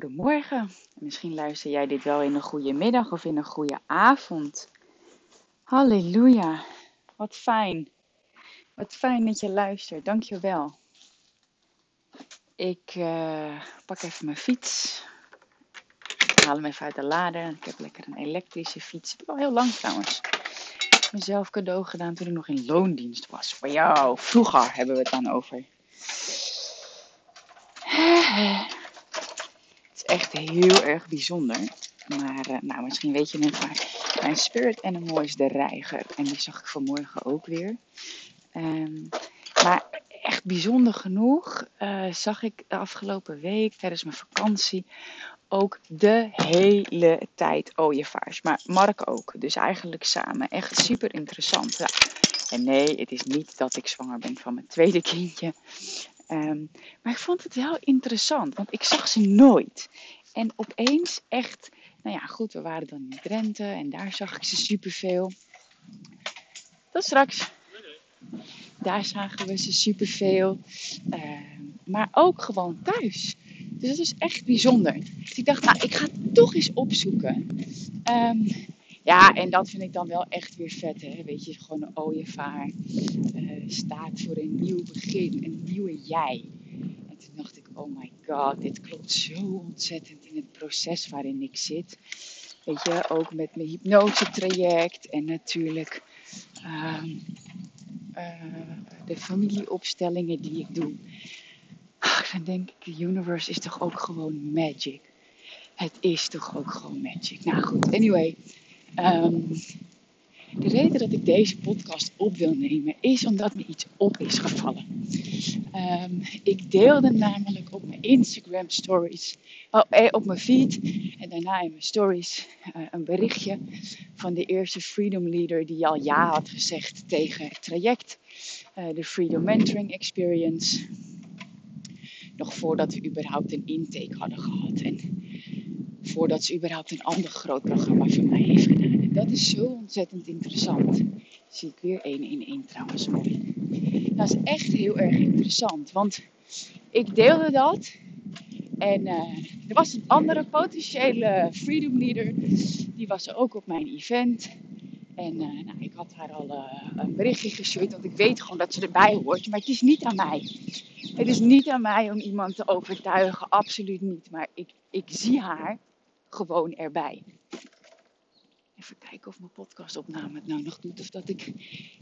Goedemorgen. Misschien luister jij dit wel in een goede middag of in een goede avond. Halleluja. Wat fijn. Wat fijn dat je luistert. Dank je wel. Ik eh, pak even mijn fiets. Ik haal hem even uit de lader. Ik heb lekker een elektrische fiets. Ik heb al heel lang trouwens. Mezelf cadeau gedaan toen ik nog in loondienst was. Voor jou. Vroeger hebben we het dan over. Echt heel erg bijzonder. Maar uh, nou, misschien weet je het maar. Mijn spirit animal is de reiger. En die zag ik vanmorgen ook weer. Um, maar echt bijzonder genoeg uh, zag ik de afgelopen week tijdens mijn vakantie ook de hele tijd ooievaars. Maar Mark ook. Dus eigenlijk samen. Echt super interessant. Ja. En nee, het is niet dat ik zwanger ben van mijn tweede kindje. Um, maar ik vond het wel interessant, want ik zag ze nooit. En opeens echt, nou ja, goed, we waren dan in Drenthe en daar zag ik ze superveel. Tot straks. Daar zagen we ze superveel. Uh, maar ook gewoon thuis. Dus dat is echt bijzonder. Dus ik dacht, nou, ik ga toch eens opzoeken. Um, ja, en dat vind ik dan wel echt weer vet, hè. Weet je, gewoon een ooievaar uh, staat voor een nieuw begin, een nieuwe jij. En toen dacht ik, oh my god, dit klopt zo ontzettend in het proces waarin ik zit. Weet je, ook met mijn hypnose traject en natuurlijk um, uh, de familieopstellingen die ik doe. Ach, dan denk ik, de universe is toch ook gewoon magic. Het is toch ook gewoon magic. Nou goed, anyway. Um, de reden dat ik deze podcast op wil nemen is omdat me iets op is gevallen. Um, ik deelde namelijk op mijn Instagram stories, oh, eh, op mijn feed en daarna in mijn stories uh, een berichtje van de eerste Freedom Leader die al ja had gezegd tegen het traject, uh, de Freedom Mentoring Experience. Nog voordat we überhaupt een intake hadden gehad. En voordat ze überhaupt een ander groot programma voor mij heeft gedaan. En dat is zo ontzettend interessant. Zie ik weer 1 in 1 trouwens mooi. Dat is echt heel erg interessant. Want ik deelde dat. En uh, er was een andere potentiële Freedom Leader. Die was ook op mijn event. En uh, nou, ik had haar al uh, een berichtje gestuurd. Want ik weet gewoon dat ze erbij hoort. Maar het is niet aan mij. Het is niet aan mij om iemand te overtuigen. Absoluut niet. Maar ik, ik zie haar gewoon erbij. Even kijken of mijn podcastopname het nou nog doet. Of dat ik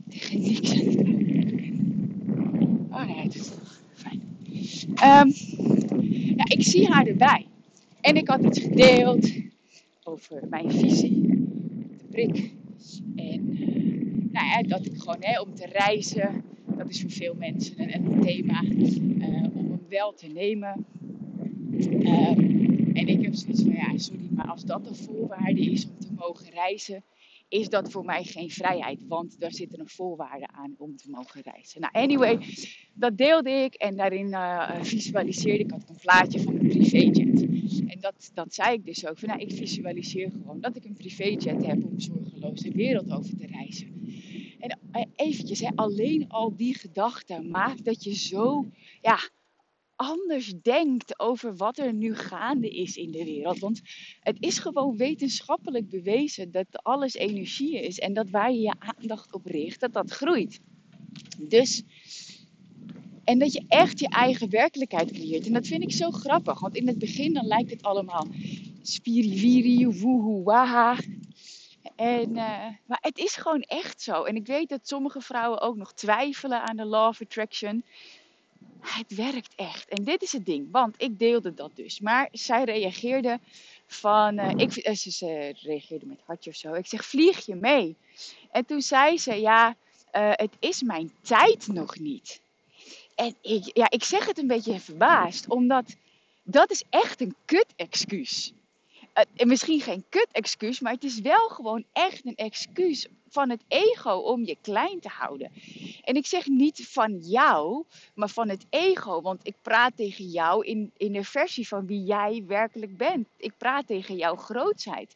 tegen niks. Oh nee, het is toch fijn. Um, ja, ik zie haar erbij. En ik had iets gedeeld over mijn visie, de prik. En uh, nou ja, dat ik gewoon hè, om te reizen, dat is voor veel mensen een, thema, uh, om hem wel te nemen. Um, en ik heb zoiets van, ja, sorry, maar als dat de voorwaarde is om te mogen reizen, is dat voor mij geen vrijheid. Want daar zit een voorwaarde aan om te mogen reizen. Nou, anyway, dat deelde ik en daarin uh, visualiseerde ik had een plaatje van een privéjet. En dat, dat zei ik dus ook. Van, nou, ik visualiseer gewoon dat ik een privéjet heb om zorgeloos de wereld over te reizen. En uh, eventjes, hè, alleen al die gedachte maakt dat je zo, ja, anders denkt over wat er nu gaande is in de wereld. Want het is gewoon wetenschappelijk bewezen dat alles energie is en dat waar je je aandacht op richt, dat dat groeit. Dus, en dat je echt je eigen werkelijkheid creëert. En dat vind ik zo grappig, want in het begin dan lijkt het allemaal spiriwiri, woehoe, waha. En, uh, maar het is gewoon echt zo. En ik weet dat sommige vrouwen ook nog twijfelen aan de law of attraction het werkt echt. En dit is het ding, want ik deelde dat dus. Maar zij reageerde van, uh, ik, ze, ze, reageerde met hartje of zo. Ik zeg, vlieg je mee? En toen zei ze, ja, eh, het is mijn tijd nog niet. En ik, ja, ik zeg het een beetje verbaasd, omdat dat is echt een kut-excuus. Uh, misschien geen kut-excuus, maar het is wel gewoon echt een excuus van het ego om je klein te houden. En ik zeg niet van jou, maar van het ego. Want ik praat tegen jou in, in de versie van wie jij werkelijk bent. Ik praat tegen jouw grootsheid.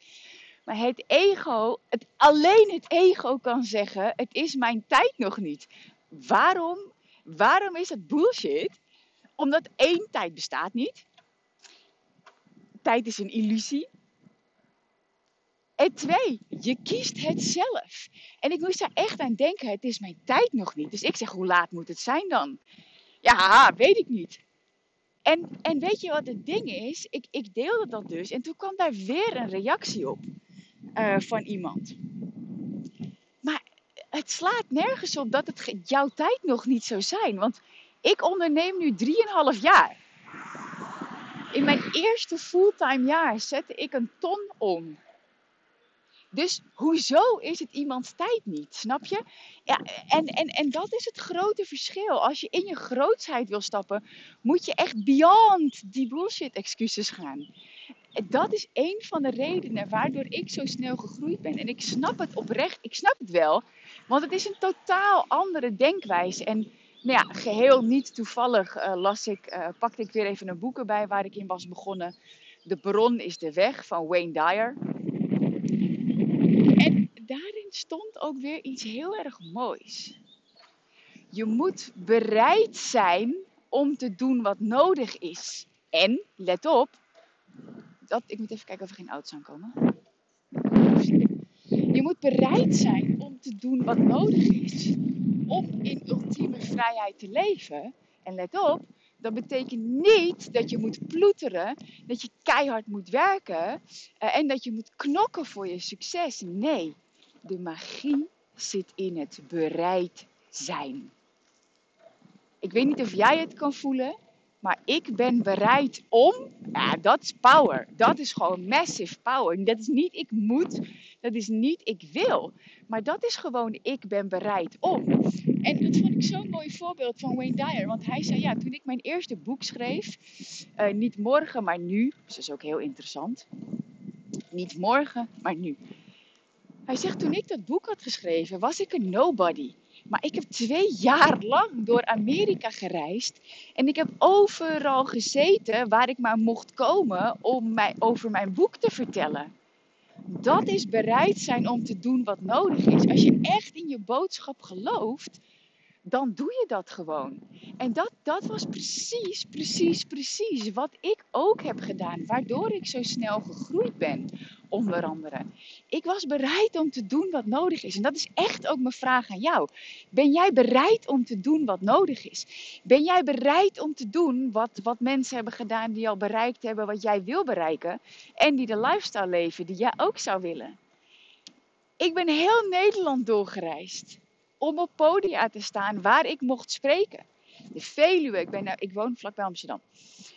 Maar het ego, het, alleen het ego kan zeggen: Het is mijn tijd nog niet. Waarom? Waarom is het bullshit? Omdat één tijd bestaat niet. Tijd is een illusie. En twee, je kiest het zelf. En ik moest daar echt aan denken, het is mijn tijd nog niet. Dus ik zeg, hoe laat moet het zijn dan? Ja, weet ik niet. En, en weet je wat het ding is? Ik, ik deelde dat dus en toen kwam daar weer een reactie op uh, van iemand. Maar het slaat nergens op dat het jouw tijd nog niet zou zijn. Want ik onderneem nu 3,5 jaar. In mijn eerste fulltime jaar zette ik een ton om. Dus hoezo is het iemands tijd niet? Snap je? Ja, en, en, en dat is het grote verschil. Als je in je grootsheid wil stappen, moet je echt beyond die bullshit excuses gaan. Dat is een van de redenen waardoor ik zo snel gegroeid ben. En ik snap het oprecht, ik snap het wel. Want het is een totaal andere denkwijze. En nou ja, geheel niet toevallig uh, las ik, uh, pakte ik weer even een boek erbij waar ik in was begonnen. De bron is de weg van Wayne Dyer daarin stond ook weer iets heel erg moois. Je moet bereid zijn om te doen wat nodig is. En, let op, dat, ik moet even kijken of er geen auto's aankomen. Je moet bereid zijn om te doen wat nodig is om in ultieme vrijheid te leven. En let op, dat betekent niet dat je moet ploeteren, dat je keihard moet werken uh, en dat je moet knokken voor je succes. Nee, de magie zit in het bereid zijn. Ik weet niet of jij het kan voelen, maar ik ben bereid om. Ja, dat is power. Dat is gewoon massive power. Dat is niet ik moet, dat is niet ik wil. Maar dat is gewoon ik ben bereid om. En dat vond ik zo'n mooi voorbeeld van Wayne Dyer. Want hij zei, ja, toen ik mijn eerste boek schreef, uh, niet morgen, maar nu. Dus dat is ook heel interessant. Niet morgen, maar nu. Hij zegt, toen ik dat boek had geschreven, was ik een nobody. Maar ik heb twee jaar lang door Amerika gereisd. En ik heb overal gezeten waar ik maar mocht komen om mij, over mijn boek te vertellen. Dat is bereid zijn om te doen wat nodig is. Als je echt in je boodschap gelooft, dan doe je dat gewoon. En dat, dat was precies, precies, precies wat ik ook heb gedaan. Waardoor ik zo snel gegroeid ben, onder andere. Ik was bereid om te doen wat nodig is. En dat is echt ook mijn vraag aan jou. Ben jij bereid om te doen wat nodig is? Ben jij bereid om te doen wat, wat mensen hebben gedaan die al bereikt hebben wat jij wil bereiken? En die de lifestyle leven die jij ook zou willen? Ik ben heel Nederland doorgereisd om op podia te staan waar ik mocht spreken. De Veluwe, ik, ben ik woon vlakbij Amsterdam.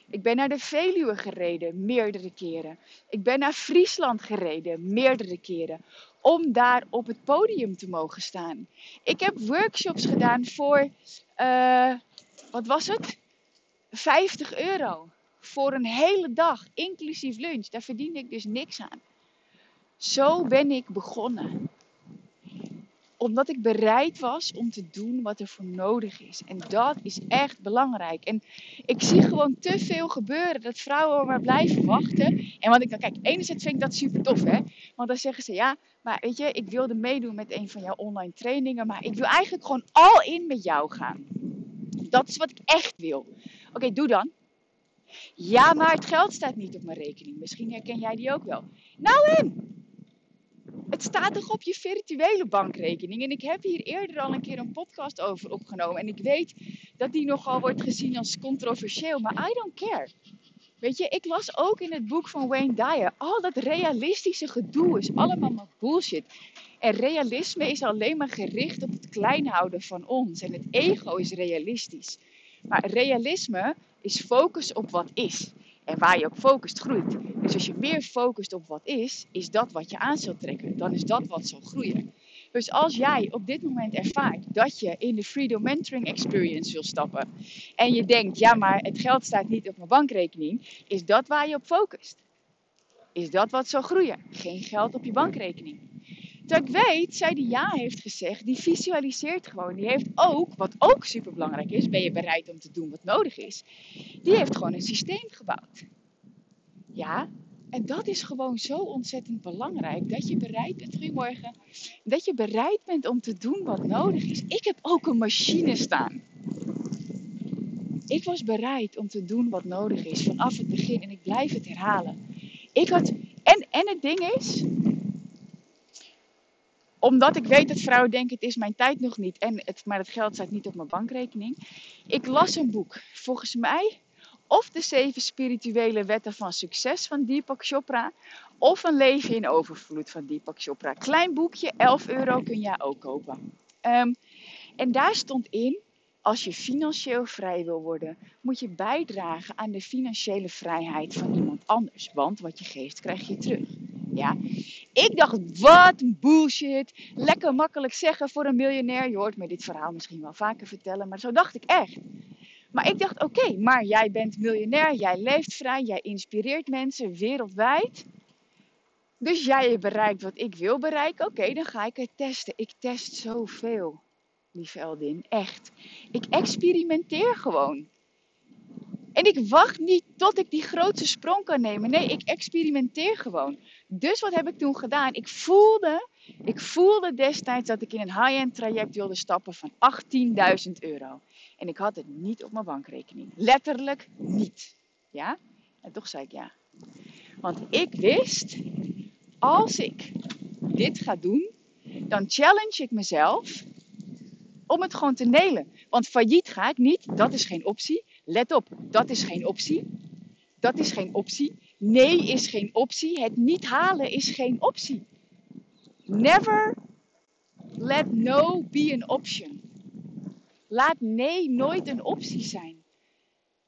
Ik ben naar de Veluwe gereden, meerdere keren. Ik ben naar Friesland gereden, meerdere keren. Om daar op het podium te mogen staan. Ik heb workshops gedaan voor, uh, wat was het? 50 euro. Voor een hele dag, inclusief lunch. Daar verdiende ik dus niks aan. Zo ben ik begonnen omdat ik bereid was om te doen wat er voor nodig is. En dat is echt belangrijk. En ik zie gewoon te veel gebeuren dat vrouwen maar blijven wachten. En wat ik dan kijk, enerzijds vind ik dat super tof, hè? Want dan zeggen ze ja, maar weet je, ik wilde meedoen met een van jouw online trainingen, maar ik wil eigenlijk gewoon al in met jou gaan. Dat is wat ik echt wil. Oké, doe dan. Ja, maar het geld staat niet op mijn rekening. Misschien herken jij die ook wel. Nou en, het staat toch op je virtuele bankrekening. En ik heb hier eerder al een keer een podcast over opgenomen. En ik weet dat die nogal wordt gezien als controversieel. Maar I don't care. Weet je, ik las ook in het boek van Wayne Dyer. Al dat realistische gedoe is allemaal maar bullshit. En realisme is alleen maar gericht op het klein houden van ons. En het ego is realistisch. Maar realisme is focus op wat is. En waar je op focust, groeit. Dus als je meer focust op wat is, is dat wat je aan zult trekken. Dan is dat wat zal groeien. Dus als jij op dit moment ervaart dat je in de Freedom Mentoring Experience wil stappen en je denkt, ja maar het geld staat niet op mijn bankrekening, is dat waar je op focust? Is dat wat zal groeien? Geen geld op je bankrekening. Terwijl ik weet, zij die ja heeft gezegd, die visualiseert gewoon. Die heeft ook, wat ook super belangrijk is, ben je bereid om te doen wat nodig is. Die heeft gewoon een systeem gebouwd. Ja, en dat is gewoon zo ontzettend belangrijk. Dat je bereid bent, goedemorgen, dat je bereid bent om te doen wat nodig is. Ik heb ook een machine staan. Ik was bereid om te doen wat nodig is vanaf het begin en ik blijf het herhalen. Ik had, en, en het ding is, omdat ik weet dat vrouwen denken, het is mijn tijd nog niet, en het, maar het geld staat niet op mijn bankrekening. Ik las een boek, volgens mij, of de zeven spirituele wetten van succes van Deepak Chopra, of een leven in overvloed van Deepak Chopra. Klein boekje, 11 euro kun je ook kopen. Ehm, en daar stond in, als je financieel vrij wil worden, moet je bijdragen aan de financiële vrijheid van iemand anders. Want wat je geeft, krijg je terug. Ja. Ik dacht, wat bullshit. Lekker makkelijk zeggen voor een miljonair. Je hoort me dit verhaal misschien wel vaker vertellen, maar zo dacht ik echt. Maar ik dacht, oké, maar jij bent miljonair, jij leeft vrij, jij inspireert mensen wereldwijd. Dus jij bereikt wat ik wil bereiken. Oké, dan ga ik het testen. Ik test zoveel, lieve Eldin. Echt. Ik experimenteer gewoon. En ik wacht niet tot ik die grootste sprong kan nemen. Nee, ik experimenteer gewoon. Dus wat heb ik toen gedaan? Ik voelde, ik voelde destijds dat ik in een high-end traject wilde stappen van 18.000 euro. En ik had het niet op mijn bankrekening. Letterlijk niet. Ja? En toch zei ik ja. Want ik wist, als ik dit ga doen, dan challenge ik mezelf om het gewoon te nelen. Want failliet ga ik niet, dat is geen optie. Let op, dat is geen optie. Dat is geen optie. Nee is geen optie. Het niet halen is geen optie. Never let no be an option. Laat nee nooit een optie zijn.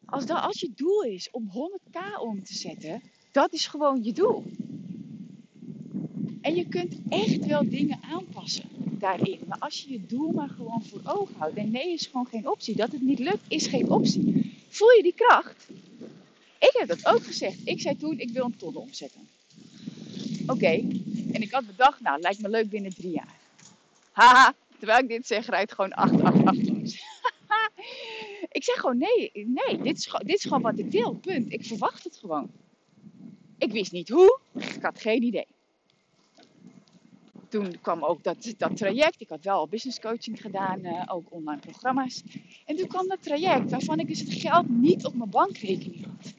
Als, dat, als je doel is om 100k om te zetten, dat is gewoon je doel. En je kunt echt wel dingen aanpassen daarin. Maar als je je doel maar gewoon voor ogen houdt. En nee is gewoon geen optie. Dat het niet lukt is geen optie. Voel je die kracht? Ik heb dat ook gezegd. Ik zei toen, ik wil een ton omzetten. Oké. En ik had bedacht, nou, lijkt me leuk binnen drie jaar. Haha. Terwijl ik dit zeg, rijdt gewoon 888 langs. ik zeg gewoon, nee, nee dit, is, dit is gewoon wat ik wil. Punt. Ik verwacht het gewoon. Ik wist niet hoe. Ik had geen idee toen kwam ook dat, dat traject. Ik had wel business coaching gedaan, uh, ook online programma's. En toen kwam dat traject waarvan ik dus het geld niet op mijn bankrekening had.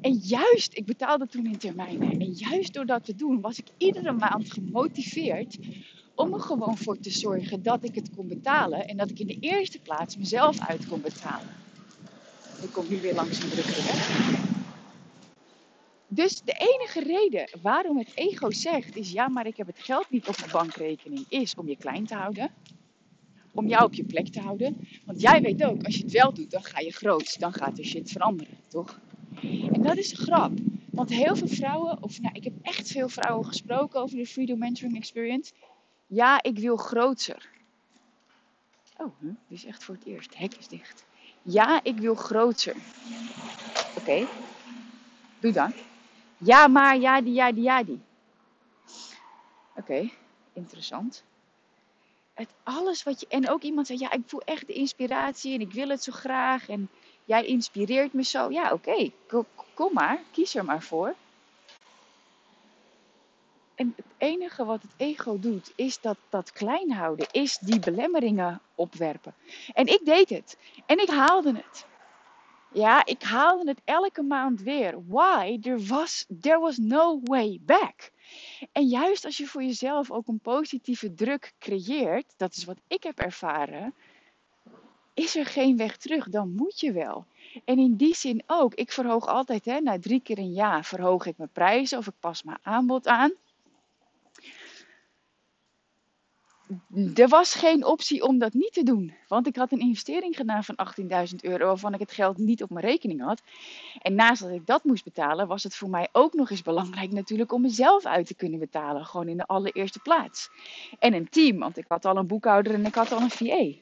En juist, ik betaalde toen in termijnen. En juist door dat te doen was ik iedere maand gemotiveerd om er gewoon voor te zorgen dat ik het kon betalen. En dat ik in de eerste plaats mezelf uit kon betalen. Ik kom nu weer langs een weg. Dus de enige reden waarom het ego zegt is ja, maar ik heb het geld niet op mijn bankrekening, is om je klein te houden. Om jou op je plek te houden. Want jij weet ook, als je het wel doet, dan ga je groot. Dan gaat er shit veranderen, toch? En dat is een grap. Want heel veel vrouwen, of nou, ik heb echt veel vrouwen gesproken over de Freedom Mentoring Experience. Ja, ik wil groter. Oh, dit is echt voor het eerst. Hek is dicht. Ja, ik wil groter. Oké, doe dan. Ja, maar, ja, die, ja, die, ja, die. Oké, interessant. Het alles wat je. En ook iemand zei: Ja, ik voel echt de inspiratie en ik wil het zo graag. En jij inspireert me zo. Ja, oké, kom maar, kies er maar voor. En het enige wat het ego doet, is dat, dat klein houden, is die belemmeringen opwerpen. En ik deed het. En ik haalde het. Ja, ik haalde het elke maand weer. Why? There was, there was no way back. En juist als je voor jezelf ook een positieve druk creëert, dat is wat ik heb ervaren, is er geen weg terug. Dan moet je wel. En in die zin ook. Ik verhoog altijd, hè, na drie keer een jaar verhoog ik mijn prijzen of ik pas mijn aanbod aan. Er was geen optie om dat niet te doen. Want ik had een investering gedaan van 18.000 euro waarvan ik het geld niet op mijn rekening had. En naast dat ik dat moest betalen, was het voor mij ook nog eens belangrijk natuurlijk om mezelf uit te kunnen betalen. Gewoon in de allereerste plaats. En een team, want ik had al een boekhouder en ik had al een VA.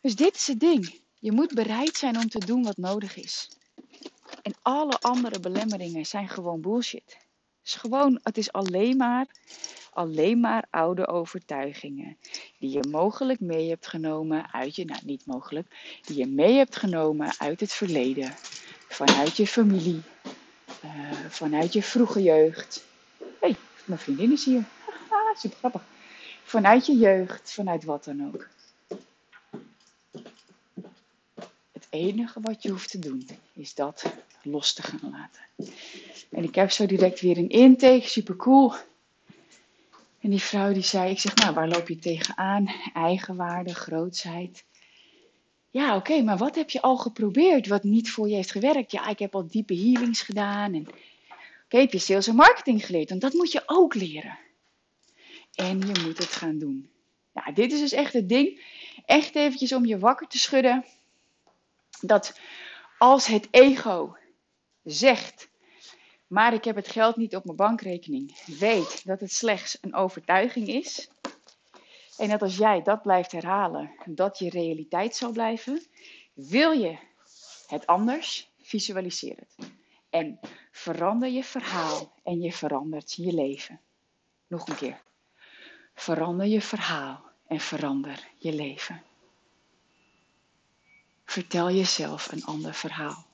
Dus dit is het ding. Je moet bereid zijn om te doen wat nodig is. En alle andere belemmeringen zijn gewoon bullshit. Het is gewoon, het is alleen maar alleen maar oude overtuigingen. Die je mogelijk mee hebt genomen uit je, nou niet mogelijk, die je mee hebt genomen uit het verleden. Vanuit je familie, uh, vanuit je vroege jeugd. Hé, hey, mijn vriendin is hier. Haha, super grappig. Vanuit je jeugd, vanuit wat dan ook. Het enige wat je hoeft te doen is dat los te gaan laten. En ik heb zo direct weer een intake, super cool. En die vrouw die zei, ik zeg, nou, waar loop je tegenaan? Eigenwaarde, grootsheid. Ja, oké, maar wat heb je al geprobeerd wat niet voor je heeft gewerkt? Ja, ik heb al diepe healings gedaan. En oké, heb je sales en marketing geleerd? Want dat moet je ook leren. En je moet het gaan doen. Ja, dit is dus echt het ding. Echt eventjes om je wakker te schudden. Dat als het ego zegt maar ik heb het geld niet op mijn bankrekening. Weet dat het slechts een overtuiging is. En dat als jij dat blijft herhalen, dat je realiteit zal blijven. Wil je het anders? Visualiseer het. En verander je verhaal en je verandert je leven. Nog een keer. Verander je verhaal en verander je leven. Vertel jezelf een ander verhaal.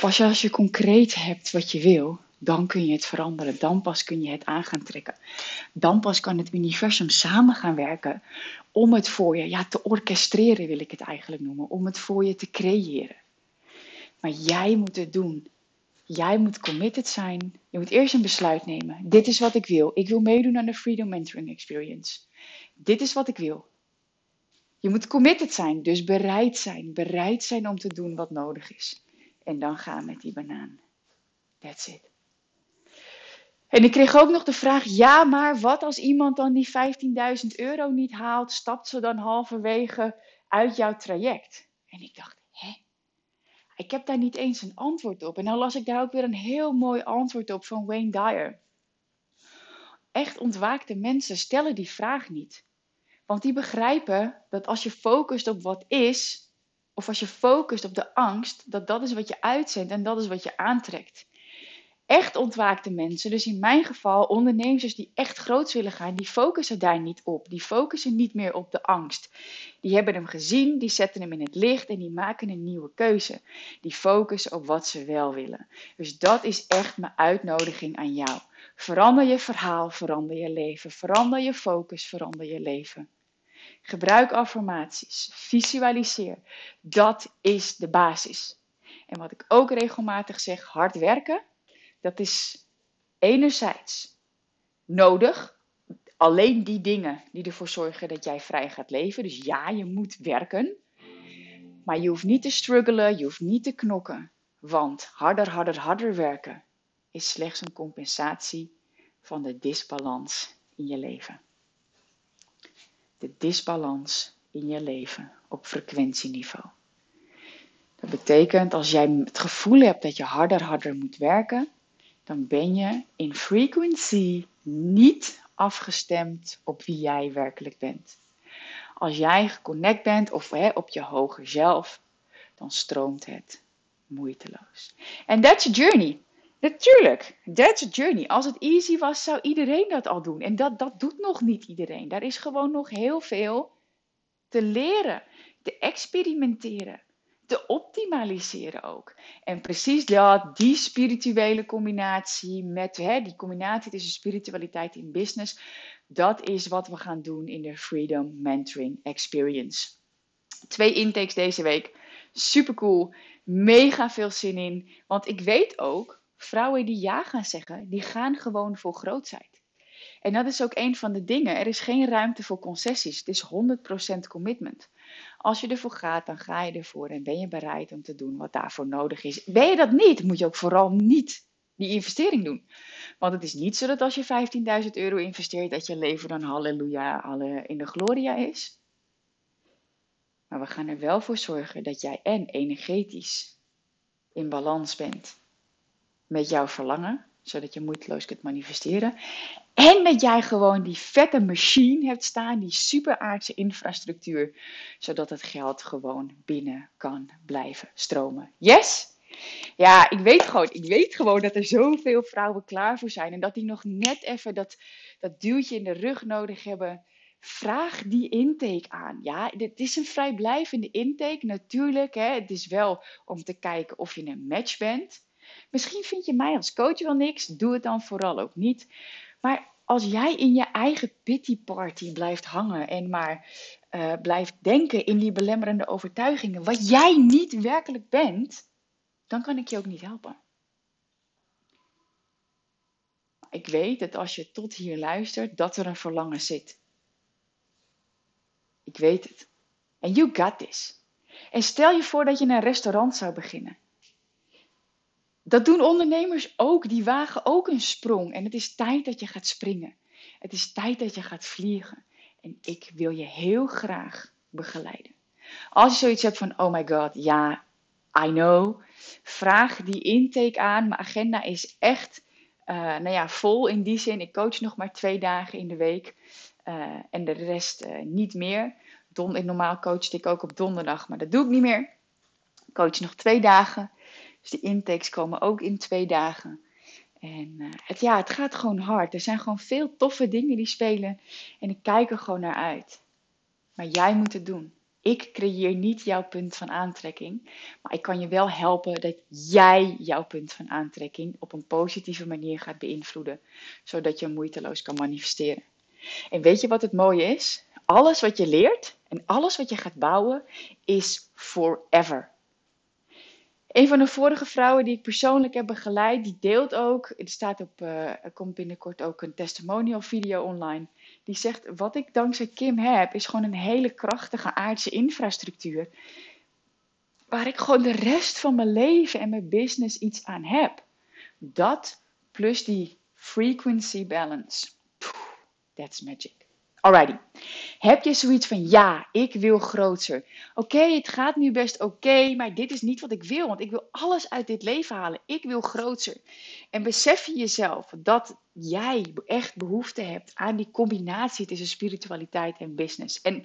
Pas als je concreet hebt wat je wil, dan kun je het veranderen. Dan pas kun je het aan gaan trekken. Dan pas kan het universum samen gaan werken om het voor je ja, te orchestreren, wil ik het eigenlijk noemen. Om het voor je te creëren. Maar jij moet het doen. Jij moet committed zijn. Je moet eerst een besluit nemen. Dit is wat ik wil. Ik wil meedoen aan de Freedom Mentoring Experience. Dit is wat ik wil. Je moet committed zijn, dus bereid zijn. Bereid zijn om te doen wat nodig is. En dan gaan met die banaan. That's it. En ik kreeg ook nog de vraag: ja, maar wat als iemand dan die 15.000 euro niet haalt, stapt ze dan halverwege uit jouw traject? En ik dacht: hè? Ik heb daar niet eens een antwoord op. En dan las ik daar ook weer een heel mooi antwoord op van Wayne Dyer. Echt ontwaakte mensen stellen die vraag niet. Want die begrijpen dat als je focust op wat is, of als je focust op de angst, dat dat is wat je uitzendt en dat is wat je aantrekt. Echt ontwaakte mensen, dus in mijn geval ondernemers die echt groots willen gaan, die focussen daar niet op. Die focussen niet meer op de angst. Die hebben hem gezien, die zetten hem in het licht en die maken een nieuwe keuze. Die focussen op wat ze wel willen. Dus dat is echt mijn uitnodiging aan jou. Verander je verhaal, verander je leven. Verander je focus, verander je leven. Gebruik affirmaties. Visualiseer. Dat is de basis. En wat ik ook regelmatig zeg, hard werken, dat is enerzijds nodig. Alleen die dingen die ervoor zorgen dat jij vrij gaat leven. Dus ja, je moet werken. Maar je hoeft niet te struggelen, je hoeft niet te knokken. Want harder, harder, harder werken is slechts een compensatie van de disbalans in je leven de disbalans in je leven op frequentieniveau. Dat betekent als jij het gevoel hebt dat je harder, harder moet werken, dan ben je in frequency niet afgestemd op wie jij werkelijk bent. Als jij geconnect bent of hè, op je hoger zelf, dan stroomt het moeiteloos. En that's a journey. Natuurlijk, that's a journey. Als het easy was, zou iedereen dat al doen. En dat, dat doet nog niet iedereen. Daar is gewoon nog heel veel te leren, te experimenteren, te optimaliseren ook. En precies dat, die spirituele combinatie met hè, die combinatie tussen spiritualiteit en business, dat is wat we gaan doen in de Freedom Mentoring Experience. Twee intakes deze week. Super cool. Mega veel zin in. Want ik weet ook Vrouwen die ja gaan zeggen, die gaan gewoon voor grootheid. En dat is ook een van de dingen. Er is geen ruimte voor concessies. Het is 100% commitment. Als je ervoor gaat, dan ga je ervoor en ben je bereid om te doen wat daarvoor nodig is. Ben je dat niet, moet je ook vooral niet die investering doen. Want het is niet zo dat als je 15.000 euro investeert, dat je leven dan halleluja, alle in de gloria is. Maar we gaan er wel voor zorgen dat jij en energetisch in balans bent met jouw verlangen, zodat je moeiteloos kunt manifesteren. En dat jij gewoon die vette machine hebt staan, die superaardse infrastructuur, zodat het geld gewoon binnen kan blijven stromen. Yes? Ja, ik weet gewoon, ik weet gewoon dat er zoveel vrouwen klaar voor zijn en dat die nog net even dat, dat duwtje in de rug nodig hebben. Vraag die intake aan. Ja, dit is een vrijblijvende intake natuurlijk. Hè. Het is wel om te kijken of je een match bent. Misschien vind je mij als coach wel niks. Doe het dan vooral ook niet. Maar als jij in je eigen pity party blijft hangen en maar uh, blijft denken in die belemmerende overtuigingen, wat jij niet werkelijk bent, dan kan ik je ook niet helpen. Ik weet dat als je tot hier luistert, dat er een verlangen zit. Ik weet het. En you got this. En stel je voor dat je een restaurant zou beginnen. Dat doen ondernemers ook. Die wagen ook een sprong. En het is tijd dat je gaat springen. Het is tijd dat je gaat vliegen. En ik wil je heel graag begeleiden. Als je zoiets hebt van, oh my god, ja, I know. Vraag die intake aan. Mijn agenda is echt uh, nou ja, vol in die zin. Ik coach nog maar twee dagen in de week. Uh, en de rest uh, niet meer. Don, normaal coachte ik ook op donderdag, maar dat doe ik niet meer. Coach nog twee dagen. Dus de intakes komen ook in twee dagen. En uh, het, ja, het gaat gewoon hard. Er zijn gewoon veel toffe dingen die spelen. En ik kijk er gewoon naar uit. Maar jij moet het doen. Ik creëer niet jouw punt van aantrekking. Maar ik kan je wel helpen dat jij jouw punt van aantrekking op een positieve manier gaat beïnvloeden. Zodat je moeiteloos kan manifesteren. En weet je wat het mooie is? Alles wat je leert en alles wat je gaat bouwen is forever. Een van de vorige vrouwen die ik persoonlijk heb begeleid, die deelt ook, er, staat op, er komt binnenkort ook een testimonial video online, die zegt, wat ik dankzij Kim heb, is gewoon een hele krachtige aardse infrastructuur, waar ik gewoon de rest van mijn leven en mijn business iets aan heb. Dat plus die frequency balance, that's magic. Alrighty. Heb je zoiets van ja, ik wil groter. Oké, het gaat nu best oké, maar dit is niet wat ik wil, want ik wil alles uit dit leven halen. Ik wil groter. En besef je jezelf dat jij echt behoefte hebt aan die combinatie tussen spiritualiteit en business. En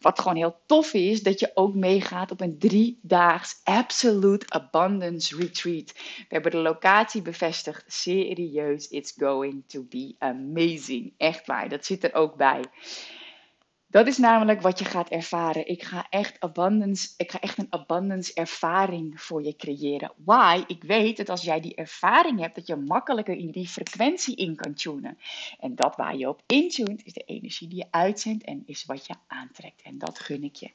wat gewoon heel tof is, dat je ook meegaat op een driedaags Absolute Abundance Retreat. We hebben de locatie bevestigd. Serieus, it's going to be amazing. Echt waar, dat zit er ook bij. Dat is namelijk wat je gaat ervaren. Ik ga echt abundance, ik ga echt een abundance ervaring voor je creëren. Why? Ik weet dat als jij die ervaring hebt, dat je makkelijker in die frequentie in kan tunen. En dat waar je op intunt, is de energie die je uitzendt en is wat je aantrekt. En dat gun ik je.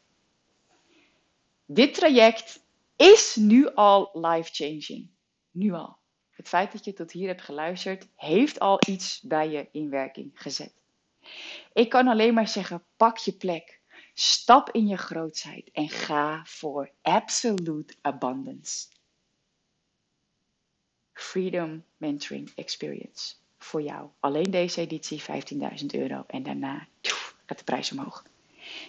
Dit traject is nu al life-changing. Nu al. Het feit dat je tot hier hebt geluisterd, heeft al iets bij je in werking gezet. Ik kan alleen maar zeggen: pak je plek. Stap in je grootheid en ga voor absolute abundance. Freedom Mentoring Experience. Voor jou. Alleen deze editie 15.000 euro. En daarna gaat de prijs omhoog.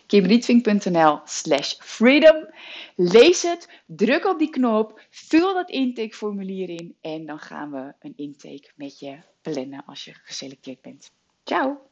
kimrietvink.nl slash freedom. Lees het, druk op die knop, vul dat intakeformulier in en dan gaan we een intake met je plannen als je geselecteerd bent. Ciao!